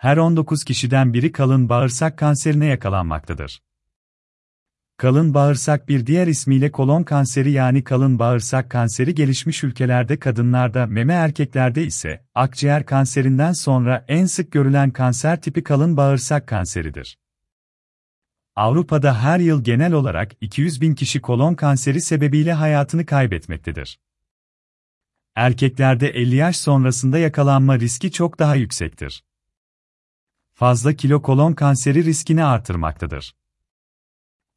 her 19 kişiden biri kalın bağırsak kanserine yakalanmaktadır. Kalın bağırsak bir diğer ismiyle kolon kanseri yani kalın bağırsak kanseri gelişmiş ülkelerde kadınlarda, meme erkeklerde ise akciğer kanserinden sonra en sık görülen kanser tipi kalın bağırsak kanseridir. Avrupa'da her yıl genel olarak 200 bin kişi kolon kanseri sebebiyle hayatını kaybetmektedir. Erkeklerde 50 yaş sonrasında yakalanma riski çok daha yüksektir. Fazla kilo kolon kanseri riskini artırmaktadır.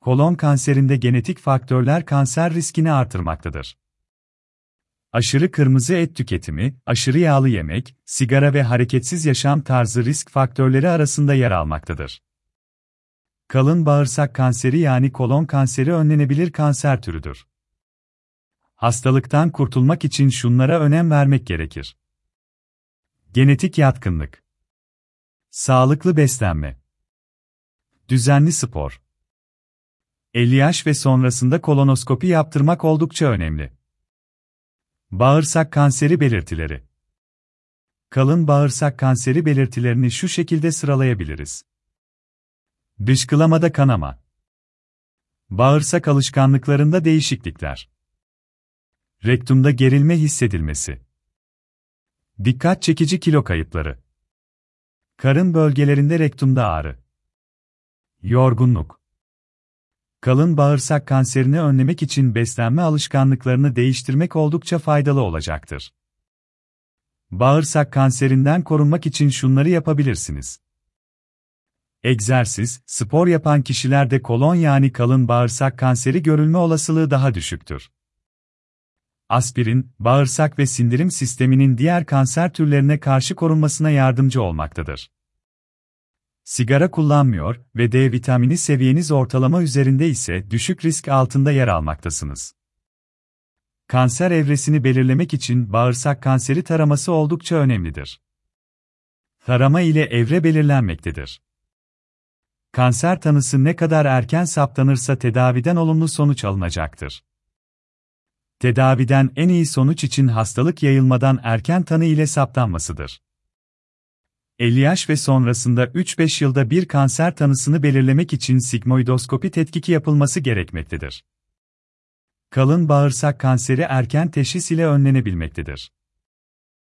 Kolon kanserinde genetik faktörler kanser riskini artırmaktadır. Aşırı kırmızı et tüketimi, aşırı yağlı yemek, sigara ve hareketsiz yaşam tarzı risk faktörleri arasında yer almaktadır. Kalın bağırsak kanseri yani kolon kanseri önlenebilir kanser türüdür. Hastalıktan kurtulmak için şunlara önem vermek gerekir. Genetik yatkınlık. Sağlıklı beslenme. Düzenli spor. 50 yaş ve sonrasında kolonoskopi yaptırmak oldukça önemli. Bağırsak kanseri belirtileri. Kalın bağırsak kanseri belirtilerini şu şekilde sıralayabiliriz. Dışkılamada kanama. Bağırsak alışkanlıklarında değişiklikler. Rektumda gerilme hissedilmesi. Dikkat çekici kilo kayıpları. Karın bölgelerinde rektumda ağrı. Yorgunluk. Kalın bağırsak kanserini önlemek için beslenme alışkanlıklarını değiştirmek oldukça faydalı olacaktır. Bağırsak kanserinden korunmak için şunları yapabilirsiniz. Egzersiz, spor yapan kişilerde kolon yani kalın bağırsak kanseri görülme olasılığı daha düşüktür. Aspirin, bağırsak ve sindirim sisteminin diğer kanser türlerine karşı korunmasına yardımcı olmaktadır. Sigara kullanmıyor ve D vitamini seviyeniz ortalama üzerinde ise düşük risk altında yer almaktasınız. Kanser evresini belirlemek için bağırsak kanseri taraması oldukça önemlidir. Tarama ile evre belirlenmektedir. Kanser tanısı ne kadar erken saptanırsa tedaviden olumlu sonuç alınacaktır. Tedaviden en iyi sonuç için hastalık yayılmadan erken tanı ile saptanmasıdır. 50 yaş ve sonrasında 3-5 yılda bir kanser tanısını belirlemek için sigmoidoskopi tetkiki yapılması gerekmektedir. Kalın bağırsak kanseri erken teşhis ile önlenebilmektedir.